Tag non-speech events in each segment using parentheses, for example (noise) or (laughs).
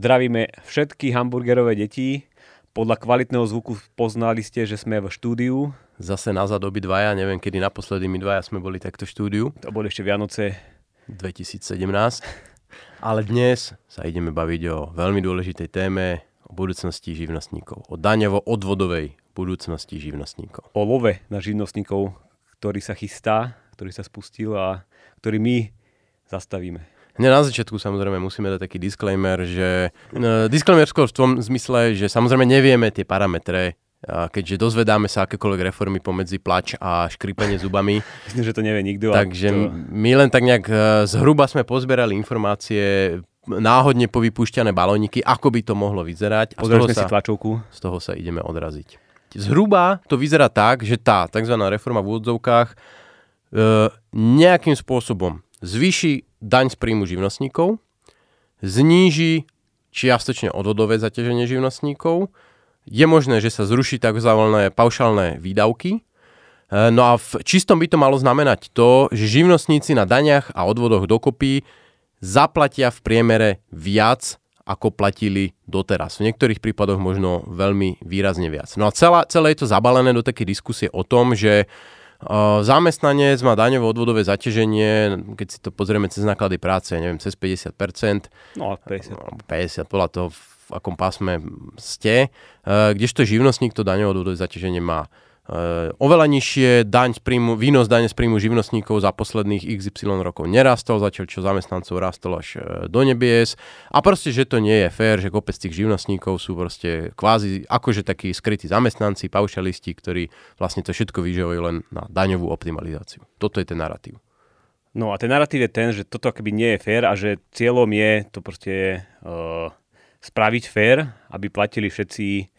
Zdravíme všetky hamburgerové deti. Podľa kvalitného zvuku poznali ste, že sme v štúdiu. Zase nazad obidvaja, neviem kedy naposledy my dvaja sme boli takto v štúdiu. To boli ešte Vianoce. 2017. Ale dnes sa ideme baviť o veľmi dôležitej téme, o budúcnosti živnostníkov. O daňovo-odvodovej budúcnosti živnostníkov. O love na živnostníkov, ktorý sa chystá, ktorý sa spustil a ktorý my zastavíme. Hneď na začiatku samozrejme musíme dať taký disclaimer, že uh, disclaimer skôr v tom zmysle, že samozrejme nevieme tie parametre, a keďže dozvedáme sa akékoľvek reformy pomedzi plač a škripenie zubami. (laughs) Myslím, že to nevie nikto. Takže to... my len tak nejak uh, zhruba sme pozbierali informácie, náhodne povypúšťané balóniky, ako by to mohlo vyzerať. A z toho, sa, si tlačovku. z toho sa ideme odraziť. Zhruba to vyzerá tak, že tá tzv. reforma v úvodzovkách uh, nejakým spôsobom zvýši daň z príjmu živnostníkov, zníži čiastočne odvodové zaťaženie živnostníkov, je možné, že sa zruší tzv. paušálne výdavky, e, No a v čistom by to malo znamenať to, že živnostníci na daniach a odvodoch dokopy zaplatia v priemere viac, ako platili doteraz. V niektorých prípadoch možno veľmi výrazne viac. No a celá, celé je to zabalené do také diskusie o tom, že Zamestnanec má daňové odvodové zaťaženie, keď si to pozrieme cez náklady práce, neviem, cez 50%. No, 50. 50, podľa toho, v akom pásme ste. Kdežto živnostník to daňové odvodové zaťaženie má oveľa nižšie daň z príjmu, výnos dane z príjmu živnostníkov za posledných XY rokov nerastol, zatiaľ čo zamestnancov rastol až eh, do nebies. A proste, že to nie je fér, že kopec tých živnostníkov sú proste kvázi akože takí skrytí zamestnanci, paušalisti, ktorí vlastne to všetko vyživujú len na daňovú optimalizáciu. Toto je ten narratív. No a ten narratív je ten, že toto akoby nie je fér a že cieľom je to proste uh, spraviť fér, aby platili všetci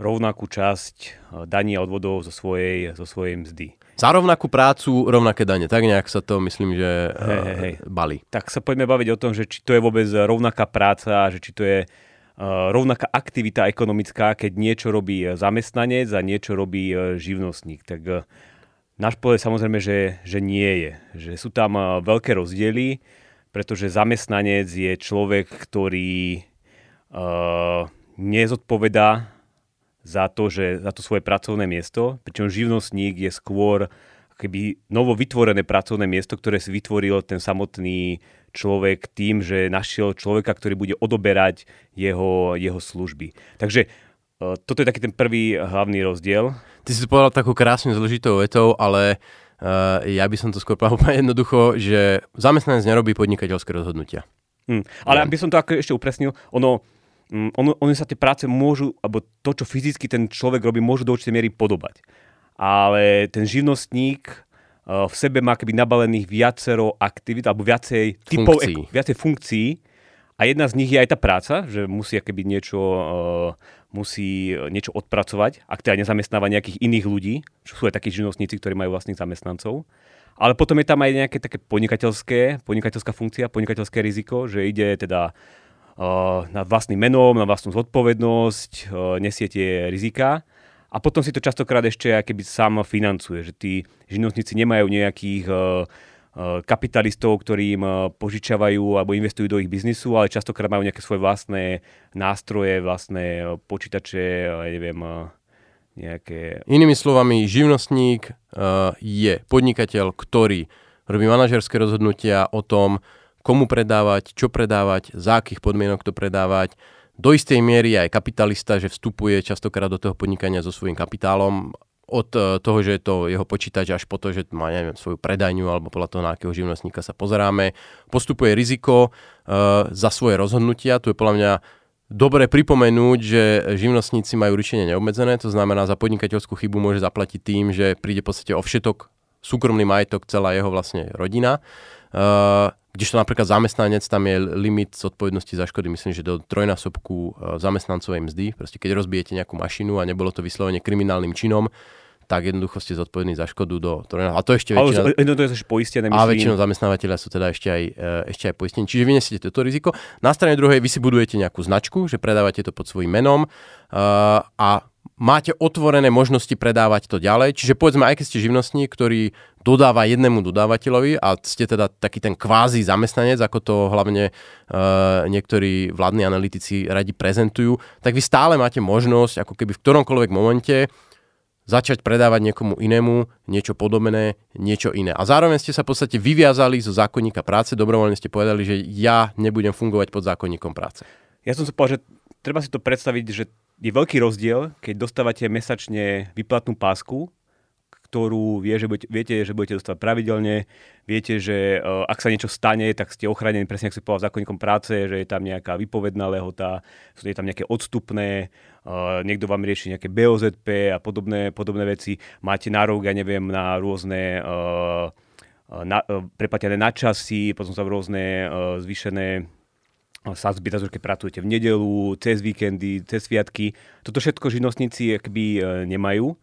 rovnakú časť e, daní a odvodov zo svojej, zo svojej mzdy. Za rovnakú prácu, rovnaké dane. Tak nejak sa to, myslím, že hey, hey, hey. bali. Tak sa poďme baviť o tom, že či to je vôbec rovnaká práca, že či to je uh, rovnaká aktivita ekonomická, keď niečo robí zamestnanec a niečo robí živnostník. Tak náš pohľad samozrejme, že, že nie je. Že sú tam veľké rozdiely, pretože zamestnanec je človek, ktorý uh, nezodpovedá za to, že, za to svoje pracovné miesto, pričom živnostník je skôr keby novo vytvorené pracovné miesto, ktoré si vytvoril ten samotný človek tým, že našiel človeka, ktorý bude odoberať jeho, jeho služby. Takže e, toto je taký ten prvý hlavný rozdiel. Ty si to povedal takú krásne zložitou vetou, ale uh, ja by som to skôr povedal (laughs) úplne jednoducho, že zamestnanec nerobí podnikateľské rozhodnutia. Hmm. Ale aby som to ako ešte upresnil, ono, ono, ono sa tie práce môžu, alebo to, čo fyzicky ten človek robí, môžu do určitej miery podobať. Ale ten živnostník uh, v sebe má keby nabalených viacero aktivít, alebo viacej typov, funkcií. Viacej funkcií. A jedna z nich je aj tá práca, že musí keby niečo, uh, musí niečo odpracovať, ak teda nezamestnáva nejakých iných ľudí, čo sú aj takí živnostníci, ktorí majú vlastných zamestnancov. Ale potom je tam aj nejaké také podnikateľské, podnikateľská funkcia, podnikateľské riziko, že ide teda nad vlastným menom, na vlastnú zodpovednosť, nesie tie rizika. A potom si to častokrát ešte keby sám financuje, že tí živnostníci nemajú nejakých kapitalistov, ktorí im požičavajú alebo investujú do ich biznisu, ale častokrát majú nejaké svoje vlastné nástroje, vlastné počítače, ja neviem, nejaké... Inými slovami, živnostník je podnikateľ, ktorý robí manažerské rozhodnutia o tom, komu predávať, čo predávať, za akých podmienok to predávať. Do istej miery aj kapitalista, že vstupuje častokrát do toho podnikania so svojím kapitálom, od e, toho, že je to jeho počítač až po to, že má neviem, svoju predajňu alebo podľa toho, na akého živnostníka sa pozeráme. Postupuje riziko uh, za svoje rozhodnutia. Tu je podľa mňa dobre pripomenúť, že živnostníci majú ručenie neobmedzené, to znamená, za podnikateľskú chybu môže zaplatiť tým, že príde v podstate o všetok súkromný majetok, celá jeho vlastne rodina. Uh, Kdežto napríklad zamestnanec, tam je limit zodpovednosti za škody, myslím, že do trojnásobku e, zamestnancovej mzdy. Proste keď rozbijete nejakú mašinu a nebolo to vyslovene kriminálnym činom, tak jednoducho ste zodpovední za škodu do trojnásobku. A to ešte väčšina... Ale to je poistené, myslím. A väčšinou zamestnávateľia sú teda ešte aj, e, ešte aj poistení. Čiže vy nesiete toto riziko. Na strane druhej vy si budujete nejakú značku, že predávate to pod svojím menom uh, a máte otvorené možnosti predávať to ďalej. Čiže povedzme, aj keď ste živnostník, ktorý dodáva jednému dodávateľovi a ste teda taký ten kvázi zamestnanec, ako to hlavne uh, niektorí vládni analytici radi prezentujú, tak vy stále máte možnosť, ako keby v ktoromkoľvek momente, začať predávať niekomu inému niečo podobné, niečo iné. A zároveň ste sa v podstate vyviazali zo zákonníka práce, dobrovoľne ste povedali, že ja nebudem fungovať pod zákonníkom práce. Ja som sa povedal, že treba si to predstaviť, že je veľký rozdiel, keď dostávate mesačne vyplatnú pásku, ktorú vie, že budete, viete, že budete dostávať pravidelne, viete, že uh, ak sa niečo stane, tak ste ochránení presne, ako si povedal zákonníkom práce, že je tam nejaká vypovedná lehota, sú tam nejaké odstupné, uh, niekto vám rieši nejaké BOZP a podobné, podobné veci. Máte nárok, ja neviem, na rôzne uh, na, preplatené nadčasy, potom sa rôzne uh, sadzby, keď pracujete v nedelu, cez víkendy, cez sviatky. Toto všetko živnostníci akby e, nemajú.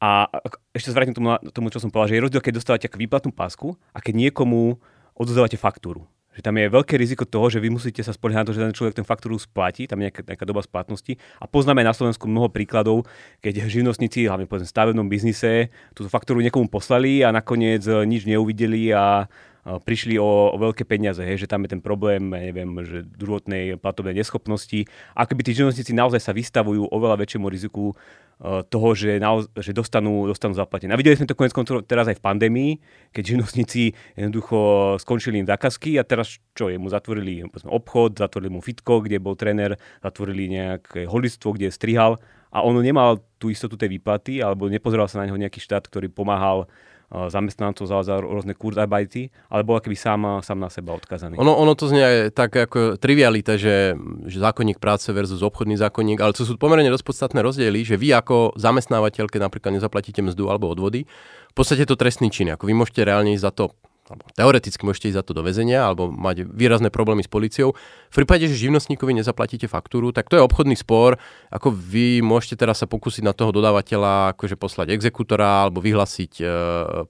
A ešte zvrátim tomu, tomu, čo som povedal, že je rozdiel, keď dostávate výplatnú pásku a keď niekomu odozdávate faktúru. Že tam je veľké riziko toho, že vy musíte sa spoliehať na to, že ten človek ten faktúru splatí, tam je nejaká, nejaká doba splatnosti. A poznáme na Slovensku mnoho príkladov, keď živnostníci, hlavne povedzme v stavebnom biznise, túto faktúru niekomu poslali a nakoniec e, nič neuvideli a prišli o, o veľké peniaze, hej, že tam je ten problém, neviem, že druhotnej platobnej neschopnosti. Ako by tí živnostníci naozaj sa vystavujú oveľa väčšiemu riziku uh, toho, že, naoz, že dostanú, dostanú zaplatené. A videli sme to konec koncov teraz aj v pandémii, keď živnostníci jednoducho skončili im zákazky a teraz čo, mu zatvorili povedzme, obchod, zatvorili mu fitko, kde bol tréner, zatvorili nejaké holistvo, kde strihal a on nemal tú istotu tej výplaty alebo nepozeral sa na neho nejaký štát, ktorý pomáhal zamestnancov za, za rôzne kurzarbajty, ale bol aký sám, sám na seba odkazaný. Ono, ono to znie tak ako trivialita, že, že zákonník práce versus obchodný zákonník, ale to sú pomerne dosť podstatné rozdiely, že vy ako zamestnávateľ, keď napríklad nezaplatíte mzdu alebo odvody, v podstate je to trestný čin. Ako vy môžete reálne ísť za to alebo teoreticky môžete ísť za to do väzenia alebo mať výrazné problémy s policiou. V prípade, že živnostníkovi nezaplatíte faktúru, tak to je obchodný spor. Ako vy môžete teraz sa pokúsiť na toho dodávateľa akože poslať exekutora alebo vyhlasiť, e,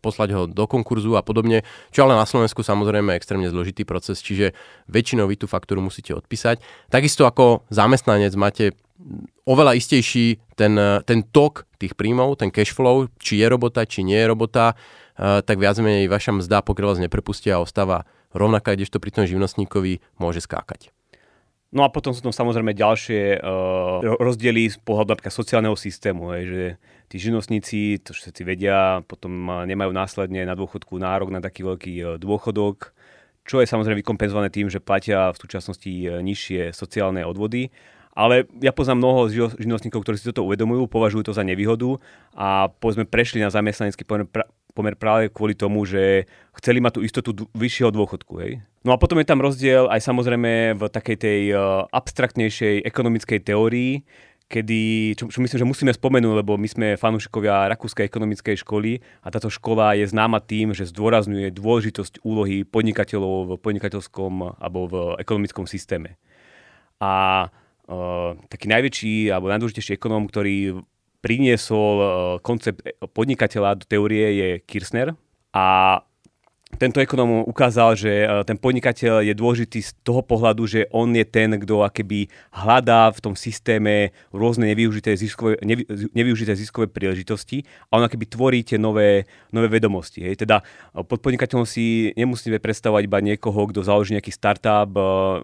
poslať ho do konkurzu a podobne, čo ale na Slovensku samozrejme je extrémne zložitý proces, čiže väčšinou vy tú faktúru musíte odpísať. Takisto ako zamestnanec máte oveľa istejší ten, ten tok tých príjmov, ten cash flow, či je robota, či nie je robota tak viac menej vaša mzda, pokiaľ vás neprepustia a ostáva rovnaká, kdežto pri tom živnostníkovi môže skákať. No a potom sú tam samozrejme ďalšie uh, rozdiely z pohľadu napríklad sociálneho systému, hej, že tí živnostníci, to všetci vedia, potom nemajú následne na dôchodku nárok na taký veľký dôchodok, čo je samozrejme vykompenzované tým, že platia v súčasnosti nižšie sociálne odvody. Ale ja poznám mnoho živnostníkov, ktorí si toto uvedomujú, považujú to za nevýhodu a povedzme prešli na zamestnanecký pomer práve kvôli tomu, že chceli mať tú istotu vyššieho dôchodku. Hej? No a potom je tam rozdiel aj samozrejme v takej tej uh, abstraktnejšej ekonomickej teórii, kedy, čo, čo myslím, že musíme spomenúť, lebo my sme fanúšikovia Rakúskej ekonomickej školy a táto škola je známa tým, že zdôrazňuje dôležitosť úlohy podnikateľov v podnikateľskom alebo v ekonomickom systéme. A uh, taký najväčší alebo najdôležitejší ekonóm, ktorý priniesol eh, koncept podnikateľa do teórie je Kirchner a tento ekonóm ukázal, že eh, ten podnikateľ je dôležitý z toho pohľadu, že on je ten, kto akéby hľadá v tom systéme rôzne nevyužité ziskové, nevy, nevyužité ziskové príležitosti a on akéby tvorí tie nové, nové vedomosti. Hej. Teda pod podnikateľom si nemusíme predstavovať iba niekoho, kto založí nejaký startup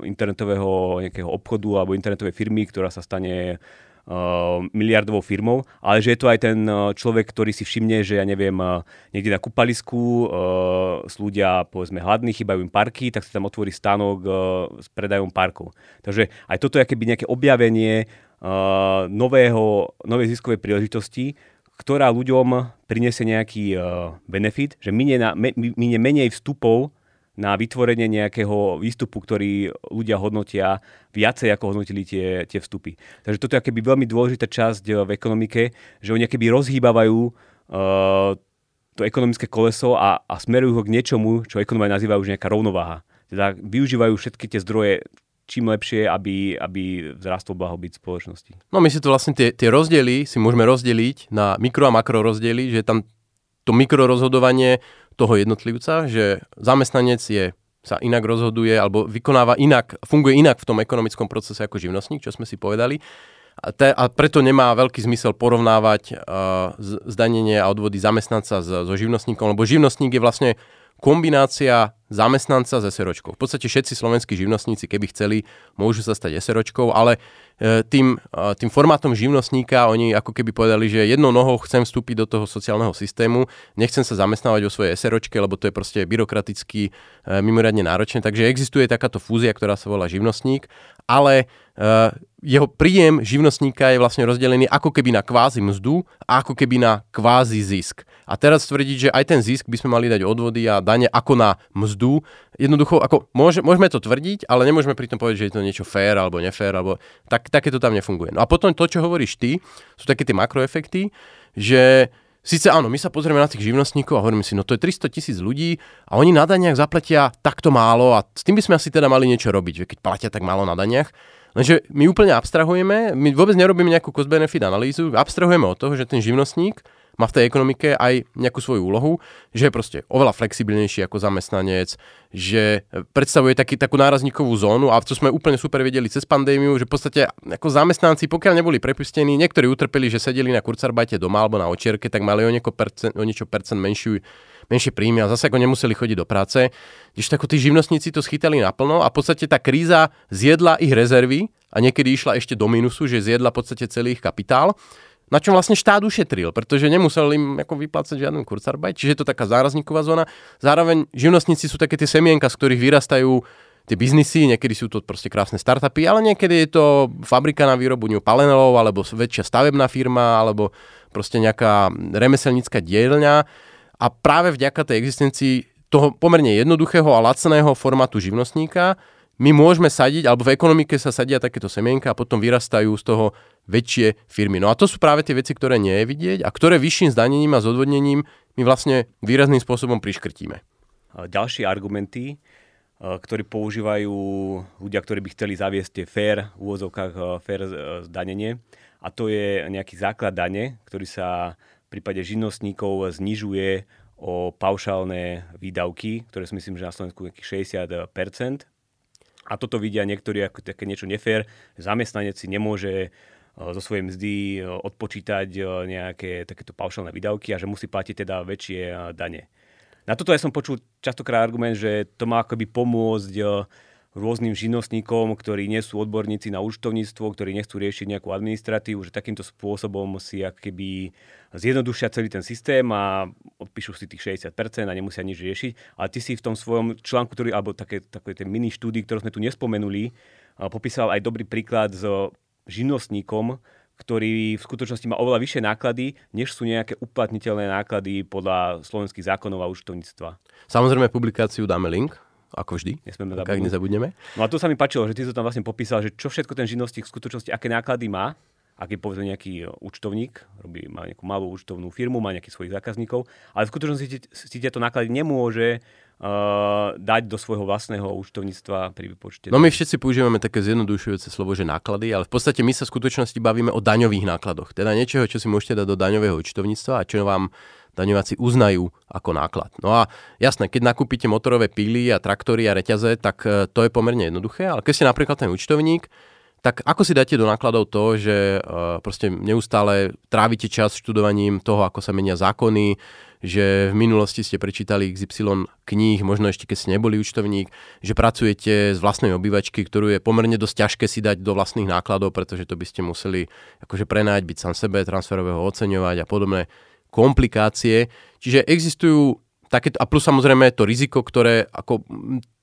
internetového nejakého obchodu alebo internetovej firmy, ktorá sa stane miliardovou firmou, ale že je to aj ten uh, človek, ktorý si všimne, že ja neviem, uh, niekde na kúpalisku sú ľudia povedzme hladní, chýbajú im parky, tak si tam otvorí stánok s predajom parkov. Takže aj toto je keby nejaké objavenie nového, novej ziskovej príležitosti, ktorá ľuďom priniesie nejaký benefit, že minie, na, minie menej vstupov na vytvorenie nejakého výstupu, ktorý ľudia hodnotia viacej, ako hodnotili tie, tie vstupy. Takže toto je akéby veľmi dôležitá časť eh, v ekonomike, že oni akéby rozhýbavajú uh, to ekonomické koleso a, a smerujú ho k niečomu, čo ekonomia nazývajú už nejaká rovnováha. Teda využívajú všetky tie zdroje čím lepšie, aby, aby vzrastol blahobyt spoločnosti. No my si to vlastne tie, tie rozdiely si môžeme rozdeliť na mikro a makro rozdiely, že tam to mikrorozhodovanie toho jednotlivca, že zamestnanec je sa inak rozhoduje alebo vykonáva inak, funguje inak v tom ekonomickom procese ako živnostník, čo sme si povedali. A, te, a preto nemá veľký zmysel porovnávať uh, zdanenie a odvody zamestnanca so, živnostníkom, lebo živnostník je vlastne kombinácia zamestnanca s SROčkou. V podstate všetci slovenskí živnostníci, keby chceli, môžu sa stať SROčkou, ale e, tým, e, tým formátom živnostníka oni ako keby povedali, že jednou nohou chcem vstúpiť do toho sociálneho systému, nechcem sa zamestnávať vo svojej SROčke, lebo to je proste byrokraticky e, mimoriadne náročné. Takže existuje takáto fúzia, ktorá sa volá živnostník, ale jeho príjem živnostníka je vlastne rozdelený ako keby na kvázi mzdu a ako keby na kvázi zisk. A teraz tvrdiť, že aj ten zisk by sme mali dať odvody a dane ako na mzdu, jednoducho, ako môže, môžeme to tvrdiť, ale nemôžeme pri tom povedať, že je to niečo fér alebo nefér, alebo tak, také to tam nefunguje. No a potom to, čo hovoríš ty, sú také tie makroefekty, že Sice áno, my sa pozrieme na tých živnostníkov a hovoríme si, no to je 300 tisíc ľudí a oni na daniach zaplatia takto málo a s tým by sme asi teda mali niečo robiť, keď platia tak málo na daniach. Lenže my úplne abstrahujeme, my vôbec nerobíme nejakú cost-benefit analýzu, abstrahujeme od toho, že ten živnostník má v tej ekonomike aj nejakú svoju úlohu, že je proste oveľa flexibilnejší ako zamestnanec, že predstavuje taký, takú nárazníkovú zónu a to sme úplne super vedeli cez pandémiu, že v podstate ako zamestnanci, pokiaľ neboli prepustení, niektorí utrpeli, že sedeli na kurcarbajte doma alebo na očierke, tak mali o, percent, o niečo percent menšiu menšie príjmy a zase ako nemuseli chodiť do práce. Když tako tí živnostníci to schytali naplno a v podstate tá kríza zjedla ich rezervy a niekedy išla ešte do minusu, že zjedla v podstate celý ich kapitál na čom vlastne štát ušetril, pretože nemusel im ako vyplácať žiaden kurzarbeit, čiže je to taká zárazníková zóna. Zároveň živnostníci sú také tie semienka, z ktorých vyrastajú tie biznisy, niekedy sú to proste krásne startupy, ale niekedy je to fabrika na výrobu panelov, alebo väčšia stavebná firma, alebo proste nejaká remeselnícka dielňa. A práve vďaka tej existencii toho pomerne jednoduchého a lacného formátu živnostníka my môžeme sadiť, alebo v ekonomike sa sadia takéto semienka a potom vyrastajú z toho väčšie firmy. No a to sú práve tie veci, ktoré nie je vidieť a ktoré vyšším zdanením a zodvodnením my vlastne výrazným spôsobom priškrtíme. Ďalšie argumenty, ktorí používajú ľudia, ktorí by chceli zaviesť tie fair, v úvozovkách fair zdanenie. A to je nejaký základ dane, ktorý sa v prípade živnostníkov znižuje o paušálne výdavky, ktoré si myslím, že na Slovensku nejakých 60%. A toto vidia niektorí ako také niečo nefér. Zamestnanec si nemôže e, zo svojej mzdy e, odpočítať e, nejaké takéto paušálne výdavky a že musí platiť teda väčšie dane. Na toto ja som počul častokrát argument, že to má akoby pomôcť rôznym živnostníkom, ktorí nie sú odborníci na účtovníctvo, ktorí nechcú riešiť nejakú administratívu, že takýmto spôsobom si keby zjednodušia celý ten systém a odpíšu si tých 60% a nemusia nič riešiť. Ale ty si v tom svojom článku, ktorý, alebo také, také ten mini štúdii, ktorú sme tu nespomenuli, popísal aj dobrý príklad s živnostníkom, ktorý v skutočnosti má oveľa vyššie náklady, než sú nejaké uplatniteľné náklady podľa slovenských zákonov a účtovníctva. Samozrejme publikáciu dáme link, ako vždy. Nesmieme ak nezabudneme. No a to sa mi páčilo, že ty to tam vlastne popísal, že čo všetko ten živnostník v skutočnosti, aké náklady má, ak je povedzme nejaký účtovník, robí, má nejakú malú účtovnú firmu, má nejakých svojich zákazníkov, ale v skutočnosti si tieto náklady nemôže uh, dať do svojho vlastného účtovníctva pri vypočte. No my všetci používame také zjednodušujúce slovo, že náklady, ale v podstate my sa v skutočnosti bavíme o daňových nákladoch. Teda niečoho, čo si môžete dať do daňového účtovníctva a čo vám daňováci uznajú ako náklad. No a jasné, keď nakúpite motorové píly a traktory a reťaze, tak e, to je pomerne jednoduché, ale keď ste napríklad ten účtovník, tak ako si dáte do nákladov to, že uh, proste neustále trávite čas študovaním toho, ako sa menia zákony, že v minulosti ste prečítali XY kníh, možno ešte keď ste neboli účtovník, že pracujete s vlastnej obývačky, ktorú je pomerne dosť ťažké si dať do vlastných nákladov, pretože to by ste museli akože prenájať, byť sám sebe, transferového oceňovať a podobné komplikácie. Čiže existujú takéto, a plus samozrejme to riziko, ktoré ako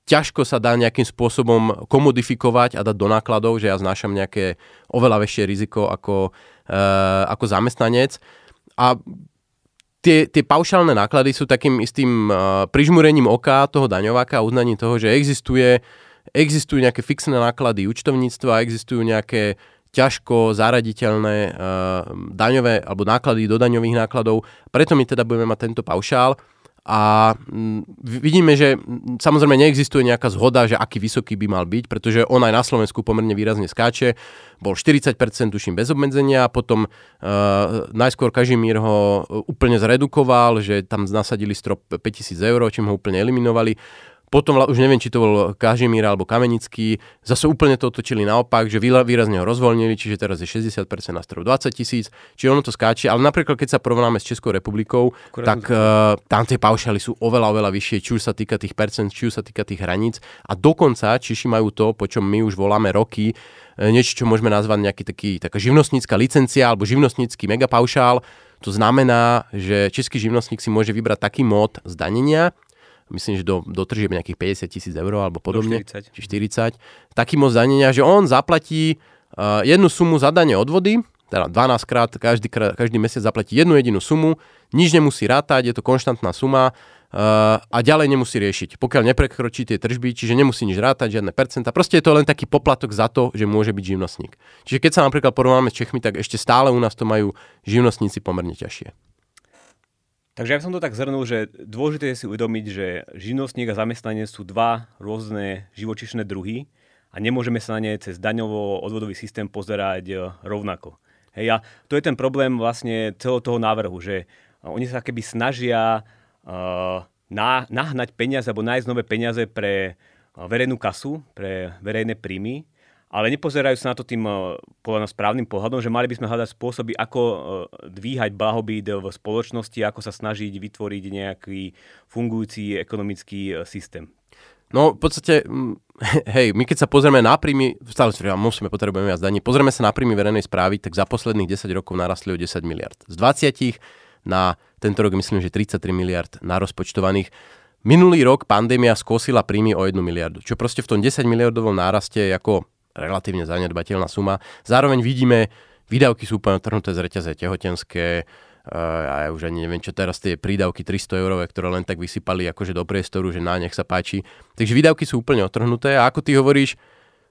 ťažko sa dá nejakým spôsobom komodifikovať a dať do nákladov, že ja znášam nejaké oveľa väčšie riziko ako, e, ako zamestnanec. A tie, tie paušálne náklady sú takým istým uh, prižmúrením oka toho daňováka a uznaním toho, že existuje, existujú nejaké fixné náklady účtovníctva, existujú nejaké ťažko zaraditeľné uh, daňové alebo náklady do daňových nákladov. Preto my teda budeme mať tento paušál a mm, vidíme, že mm, samozrejme neexistuje nejaká zhoda, že aký vysoký by mal byť, pretože on aj na Slovensku pomerne výrazne skáče. Bol 40%, tuším, bez obmedzenia, potom uh, najskôr Kažimír ho úplne zredukoval, že tam nasadili strop 5000 eur, čím ho úplne eliminovali potom už neviem, či to bol Kažimír alebo Kamenický, zase úplne to otočili naopak, že výrazne ho rozvoľnili, čiže teraz je 60% na strov 20 tisíc, čiže ono to skáče, ale napríklad keď sa porovnáme s Českou republikou, Akurát tak uh, tam tie paušály sú oveľa, oveľa vyššie, či už sa týka tých percent, či už sa týka tých hraníc. A dokonca Češi majú to, po čom my už voláme roky, eh, niečo, čo môžeme nazvať nejaký taký, taká živnostnícka licencia alebo živnostnícky megapaušál, to znamená, že český živnostník si môže vybrať taký mód zdanenia, myslím, že do, do tržieb nejakých 50 tisíc eur alebo podobne, 40. či 40, taký moc zdanenia, že on zaplatí uh, jednu sumu za dane odvody, teda 12 krát, každý, každý mesiac zaplatí jednu jedinú sumu, nič nemusí rátať, je to konštantná suma uh, a ďalej nemusí riešiť. Pokiaľ neprekročí tie tržby, čiže nemusí nič rátať, žiadne percenta, proste je to len taký poplatok za to, že môže byť živnostník. Čiže keď sa napríklad porovnáme s Čechmi, tak ešte stále u nás to majú živnostníci pomerne ťažšie. Takže ja som to tak zhrnul, že dôležité je si uvedomiť, že živnostník a zamestnanie sú dva rôzne živočišné druhy a nemôžeme sa na ne cez daňovo-odvodový systém pozerať e, rovnako. Hej, a to je ten problém vlastne celého toho návrhu, že oni sa keby snažia uh, nahnať peniaze alebo nájsť nové peniaze pre verejnú kasu, pre verejné príjmy, ale nepozerajú sa na to tým eh, podľa správnym pohľadom, že mali by sme hľadať spôsoby, ako eh, dvíhať blahobyt v spoločnosti, ako sa snažiť vytvoriť nejaký fungujúci ekonomický eh, systém. No v podstate, mm, (laughs) hej, my keď sa pozrieme na príjmy, stále si musíme, potrebujeme viac daní, pozrieme sa na príjmy verejnej správy, tak za posledných 10 rokov narastli o 10 miliard. Z 20 na tento rok myslím, že 33 miliard na rozpočtovaných. Minulý rok pandémia skosila príjmy o 1 miliardu, čo proste v tom 10 miliardovom náraste je ako relatívne zanedbateľná suma. Zároveň vidíme, výdavky sú úplne trhnuté z reťaze tehotenské, a ja už ani neviem, čo teraz tie prídavky 300 eurové, ktoré len tak vysypali akože do priestoru, že na nech sa páči. Takže výdavky sú úplne otrhnuté a ako ty hovoríš,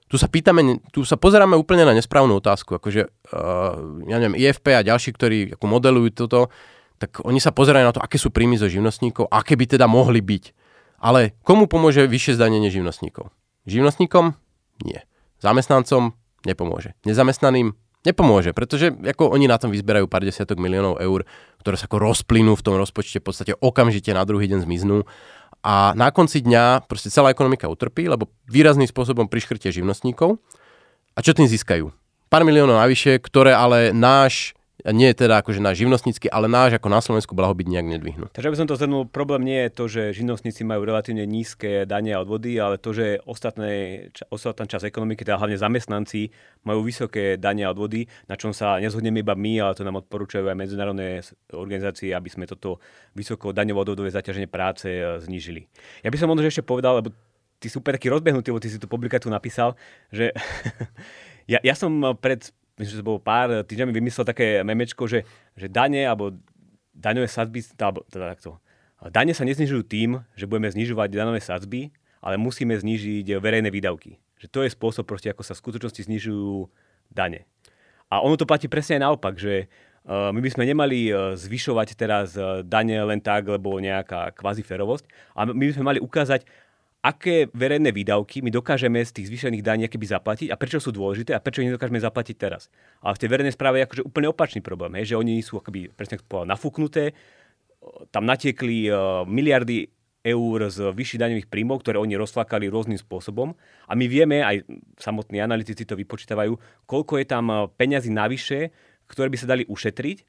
tu sa pýtame, tu sa pozeráme úplne na nesprávnu otázku, akože uh, ja neviem, IFP a ďalší, ktorí ako modelujú toto, tak oni sa pozerajú na to, aké sú príjmy zo živnostníkov, aké by teda mohli byť. Ale komu pomôže vyššie zdanenie živnostníkov? Živnostníkom? Nie. Zamestnancom nepomôže. Nezamestnaným nepomôže, pretože ako oni na tom vyzberajú pár desiatok miliónov eur, ktoré sa ako rozplynú v tom rozpočte v podstate okamžite na druhý deň zmiznú a na konci dňa proste celá ekonomika utrpí, lebo výrazným spôsobom priškrtie živnostníkov. A čo tým získajú? Pár miliónov navyše, ktoré ale náš nie je teda akože náš živnostnícky, ale náš ako na Slovensku blahobyt nejak nedvihnú. Takže aby som to zhrnul, problém nie je to, že živnostníci majú relatívne nízke dane a odvody, ale to, že ostatné, ostatná časť ekonomiky, teda hlavne zamestnanci, majú vysoké dane a odvody, na čom sa nezhodneme iba my, ale to nám odporúčajú aj medzinárodné organizácie, aby sme toto vysoko daňovo-odvodové zaťaženie práce e, znížili. Ja by som možno ešte povedal, lebo ty úplne taký rozbehnutý, lebo ty si tú publikáciu napísal, že (laughs) ja, ja som pred myslím, že to bolo pár týždňami vymyslel také memečko, že, že dane alebo daňové sadzby, teda takto. Dane sa neznižujú tým, že budeme znižovať daňové sadzby, ale musíme znižiť verejné výdavky. Že to je spôsob, proste, ako sa v skutočnosti znižujú dane. A ono to platí presne aj naopak, že my by sme nemali zvyšovať teraz dane len tak, lebo nejaká kvazi ferovosť, my by sme mali ukázať, aké verejné výdavky my dokážeme z tých zvýšených daní keby zaplatiť a prečo sú dôležité a prečo ich nedokážeme zaplatiť teraz. Ale v tej verejnej správe je akože úplne opačný problém, hej, že oni sú akoby presne povedal, nafúknuté, tam natiekli uh, miliardy eur z vyšších daňových príjmov, ktoré oni rozflakali rôznym spôsobom. A my vieme, aj samotní analytici to vypočítavajú, koľko je tam peňazí navyše, ktoré by sa dali ušetriť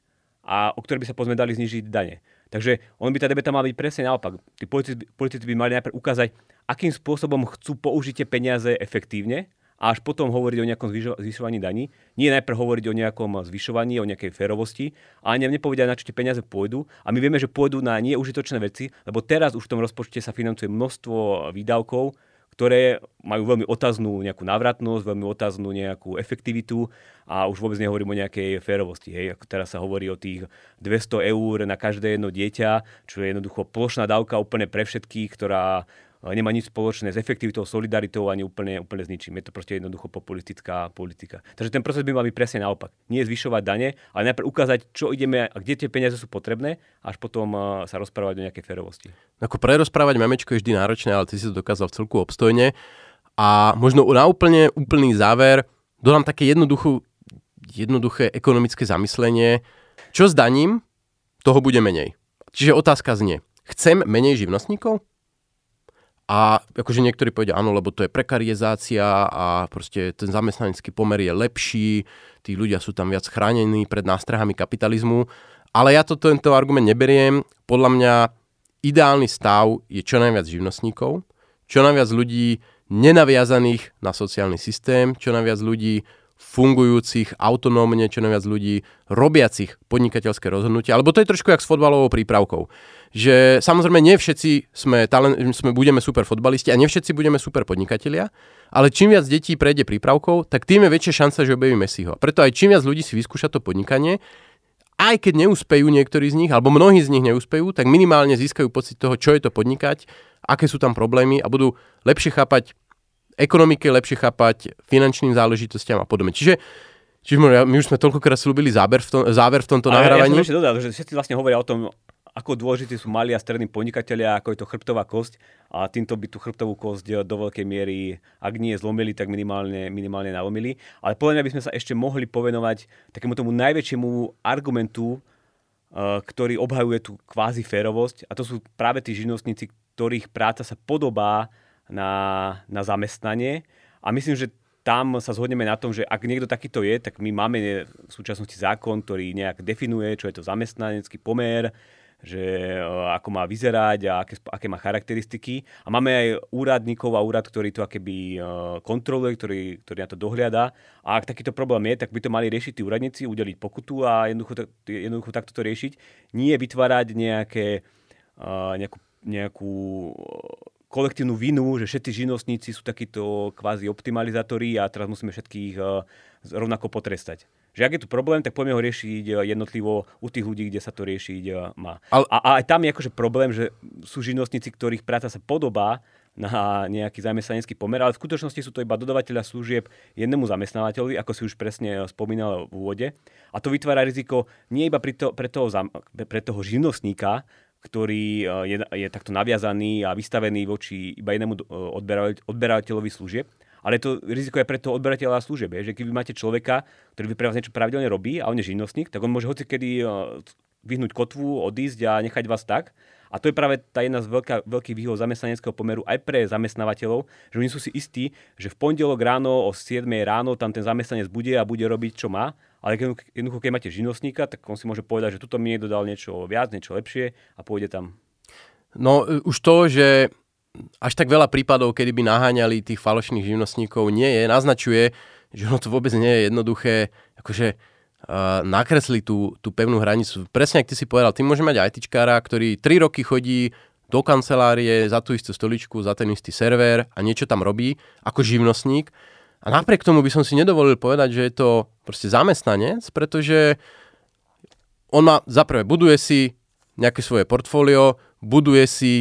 a o ktoré by sa pozme dali znižiť dane. Takže on by tá debeta mala byť presne naopak. Tí politici, politici by mali najprv ukázať, akým spôsobom chcú použiť tie peniaze efektívne a až potom hovoriť o nejakom zvyšovaní daní. Nie najprv hovoriť o nejakom zvyšovaní, o nejakej férovosti, ale ani nepovedia, na čo tie peniaze pôjdu. A my vieme, že pôjdu na neužitočné veci, lebo teraz už v tom rozpočte sa financuje množstvo výdavkov, ktoré majú veľmi otaznú nejakú návratnosť, veľmi otaznú nejakú efektivitu a už vôbec nehovorím o nejakej férovosti. Hej. Ako teraz sa hovorí o tých 200 eur na každé jedno dieťa, čo je jednoducho plošná dávka úplne pre všetkých, ktorá nemá nič spoločné s efektivitou, solidaritou ani úplne, úplne s ničím. Je to proste jednoducho populistická politika. Takže ten proces by mal byť presne naopak. Nie zvyšovať dane, ale najprv ukázať, čo ideme a kde tie peniaze sú potrebné, až potom sa rozprávať o nejakej ferovosti. Ako prerozprávať memečko je vždy náročné, ale ty si to dokázal celku obstojne. A možno na úplne úplný záver dodám také jednoduchú, jednoduché ekonomické zamyslenie. Čo s daním, toho bude menej. Čiže otázka znie, chcem menej živnostníkov? A akože niektorí povedia, áno, lebo to je prekarizácia a proste ten zamestnanecký pomer je lepší, tí ľudia sú tam viac chránení pred nástrahami kapitalizmu. Ale ja to, tento argument neberiem. Podľa mňa ideálny stav je čo najviac živnostníkov, čo najviac ľudí nenaviazaných na sociálny systém, čo najviac ľudí fungujúcich autonómne, čo najviac ľudí robiacich podnikateľské rozhodnutia, alebo to je trošku jak s fotbalovou prípravkou. Že samozrejme nie všetci sme, talent, sme budeme super fotbalisti a nie všetci budeme super podnikatelia, ale čím viac detí prejde prípravkou, tak tým je väčšia šanca, že objaví Messiho. Preto aj čím viac ľudí si vyskúša to podnikanie, aj keď neúspejú niektorí z nich, alebo mnohí z nich neúspejú, tak minimálne získajú pocit toho, čo je to podnikať, aké sú tam problémy a budú lepšie chápať ekonomike lepšie chápať, finančným záležitostiam a podobne. Čiže Čiže my už sme toľkokrát slúbili záber v, tom, záver v tomto Ale nahrávaní. Ja som ešte dodal, že všetci vlastne hovoria o tom, ako dôležití sú malí a strední podnikatelia, ako je to chrbtová kosť a týmto by tú chrbtovú kosť do veľkej miery, ak nie zlomili, tak minimálne, minimálne nalomili. Ale podľa mňa by sme sa ešte mohli povenovať takému tomu najväčšiemu argumentu, uh, ktorý obhajuje tú kvázi férovosť a to sú práve tí živnostníci, ktorých práca sa podobá na, na zamestnanie. A myslím, že tam sa zhodneme na tom, že ak niekto takýto je, tak my máme v súčasnosti zákon, ktorý nejak definuje, čo je to zamestnanecký pomer, že ako má vyzerať a aké, aké má charakteristiky. A máme aj úradníkov a úrad, ktorý to akéby kontroluje, ktorý, ktorý na to dohliada. A ak takýto problém je, tak by to mali riešiť tí úradníci, udeliť pokutu a jednoducho, jednoducho takto to riešiť. Nie vytvárať nejaké, nejakú, nejakú kolektívnu vinu, že všetci živnostníci sú takíto kvázi optimalizátori a teraz musíme všetkých eh, rovnako potrestať. Že ak je tu problém, tak poďme ho riešiť eh, jednotlivo u tých ľudí, kde sa to riešiť eh, má. Ale... A, a aj tam je akože problém, že sú živnostníci, ktorých práca sa podobá na nejaký zamestnanecký pomer, ale v skutočnosti sú to iba dodavateľa služieb jednému zamestnávateľovi, ako si už presne spomínal v úvode. A to vytvára riziko nie iba pre, to, pre, toho, pre toho živnostníka, ktorý eh, je, je takto naviazaný a vystavený voči iba jednému eh, odberateľovi služieb. Ale to riziko je pre toho odberateľa služieb, je, že keď máte človeka, ktorý by pre vás niečo pravidelne robí a on je živnostník, tak on môže hocikedy eh, vyhnúť kotvu, odísť a nechať vás tak. A to je práve tá jedna z veľká, veľkých výhod zamestnaneckého pomeru aj pre zamestnávateľov, že oni sú si istí, že v pondelok ráno o 7 ráno tam ten zamestnanec bude a bude robiť, čo má. Ale jednoducho, keď máte živnostníka, tak on si môže povedať, že tuto mi niekto dal niečo viac, niečo lepšie a pôjde tam. No už to, že až tak veľa prípadov, kedy by naháňali tých falošných živnostníkov, nie je, naznačuje, že ono to vôbec nie je jednoduché, akože nakresli tú, tú pevnú hranicu. Presne, ak ty si povedal, ty môže mať ITčkára, ktorý 3 roky chodí do kancelárie za tú istú stoličku, za ten istý server a niečo tam robí ako živnostník a napriek tomu by som si nedovolil povedať, že je to proste zamestnanec, pretože on má, zaprvé, buduje si nejaké svoje portfólio, buduje si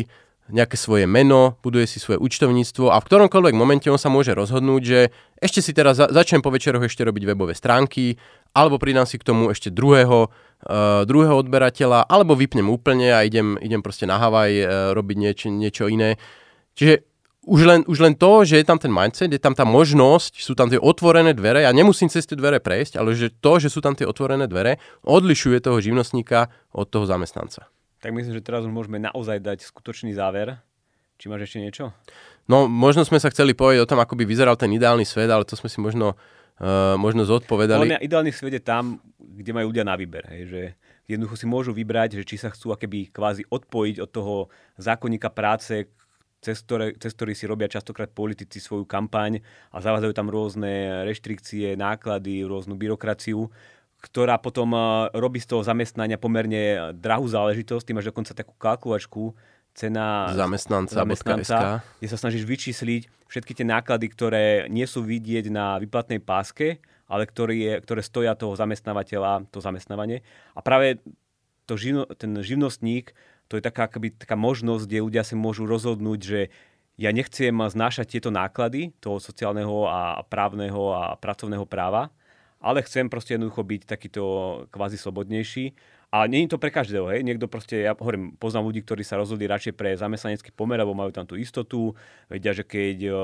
nejaké svoje meno, buduje si svoje účtovníctvo a v ktoromkoľvek momente on sa môže rozhodnúť, že ešte si teraz za- začnem po večeroch ešte robiť webové stránky, alebo pridám si k tomu ešte druhého, uh, druhého odberateľa, alebo vypnem úplne a idem, idem proste na Havaj uh, robiť nieč- niečo iné. Čiže už len, už len to, že je tam ten mindset, je tam tá možnosť, sú tam tie otvorené dvere, ja nemusím cez tie dvere prejsť, ale že to, že sú tam tie otvorené dvere, odlišuje toho živnostníka od toho zamestnanca. Tak myslím, že teraz už môžeme naozaj dať skutočný záver. Či máš ešte niečo? No, možno sme sa chceli povedať o tom, ako by vyzeral ten ideálny svet, ale to sme si možno, uh, možno zodpovedali. Mňa, ideálny svet je tam, kde majú ľudia na výber. Hej, že jednoducho si môžu vybrať, že či sa chcú akéby kvázi odpojiť od toho zákonníka práce, cez, ktoré, cez ktorý si robia častokrát politici svoju kampaň a zavádzajú tam rôzne reštrikcie, náklady, rôznu byrokraciu, ktorá potom eh, robí z toho zamestnania pomerne drahú záležitosť. Ty máš dokonca takú kalkulačku, cena zamestnanca, zamestnanca kde sa snažíš vyčísliť všetky tie náklady, ktoré nie sú vidieť na výplatnej páske, ale ktoré, je, ktoré stoja toho zamestnávateľa, to zamestnávanie. A práve to živno, ten živnostník to je taká, akoby, taká možnosť, kde ľudia si môžu rozhodnúť, že ja nechcem znášať tieto náklady toho sociálneho a právneho a pracovného práva, ale chcem proste jednoducho byť takýto kvázi slobodnejší. A je to pre každého, hej. Niekto proste, ja hovorím, poznám ľudí, ktorí sa rozhodli radšej pre zamestnanecký pomer, lebo majú tam tú istotu, vedia, že keď uh,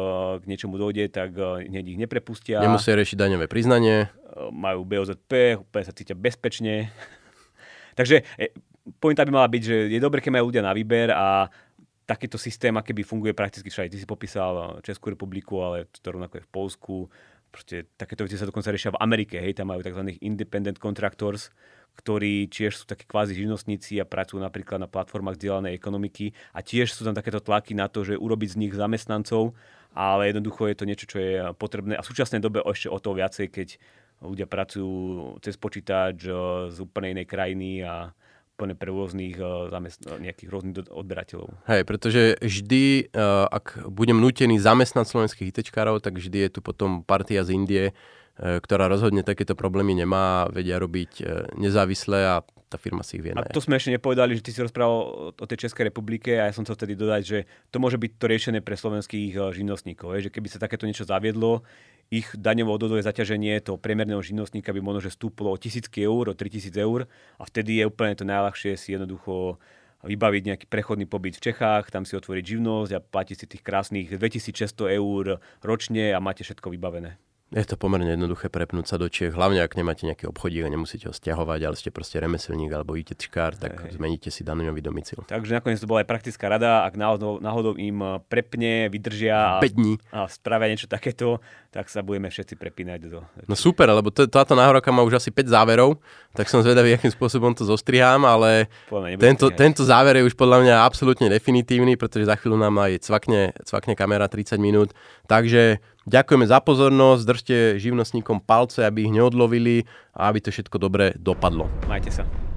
k niečomu dojde, tak uh, hneď ich neprepustia. Nemusia riešiť daňové priznanie. Uh, majú BOZP, úplne sa cítia bezpečne. (laughs) Takže pointa by mala byť, že je dobre, keď majú ľudia na výber a takýto systém, aký by funguje prakticky všade. Ty si popísal Českú republiku, ale to rovnako je v Polsku. Proste takéto veci sa dokonca riešia v Amerike. Hej, tam majú tzv. independent contractors, ktorí tiež sú takí kvázi živnostníci a pracujú napríklad na platformách vzdielanej ekonomiky a tiež sú tam takéto tlaky na to, že urobiť z nich zamestnancov, ale jednoducho je to niečo, čo je potrebné a v súčasnej dobe ešte o to viacej, keď ľudia pracujú cez počítač eh, z úplne inej krajiny a úplne pre rôznych uh, zamest- nejakých rôznych odberateľov. Hej, pretože vždy, uh, ak budem nutený zamestnať slovenských ITčkárov, tak vždy je tu potom partia z Indie, ktorá rozhodne takéto problémy nemá, vedia robiť nezávisle a tá firma si ich vie A to sme ešte nepovedali, že ty si rozprával o tej Českej republike a ja som chcel vtedy dodať, že to môže byť to riešené pre slovenských živnostníkov. Že keby sa takéto niečo zaviedlo, ich daňovo odvodové zaťaženie toho priemerného živnostníka by možno že stúplo o 1000 eur, o 3000 eur a vtedy je úplne to najľahšie si jednoducho vybaviť nejaký prechodný pobyt v Čechách, tam si otvoriť živnosť a platiť si tých krásnych 2600 eur ročne a máte všetko vybavené. Je to pomerne jednoduché prepnúť sa do Čiech, hlavne ak nemáte nejaký obchodík a nemusíte ho stiahovať, ale ste proste remeselník alebo ITčkár, tak hey. zmeníte si daňový domicil. Takže nakoniec to bola aj praktická rada, ak náhodou, náhodou im eh, prepne, vydržia a, a spravia niečo takéto, tak sa budeme všetci prepínať do... No super, lebo to, táto náhorka má už asi 5 záverov, tak som zvedavý, akým spôsobom to zostrihám, ale tento, tento záver je už podľa mňa absolútne definitívny, pretože za chvíľu nám aj cvakne, cvakne kamera 30 minút, takže Ďakujeme za pozornosť, držte živnostníkom palce, aby ich neodlovili a aby to všetko dobre dopadlo. Majte sa.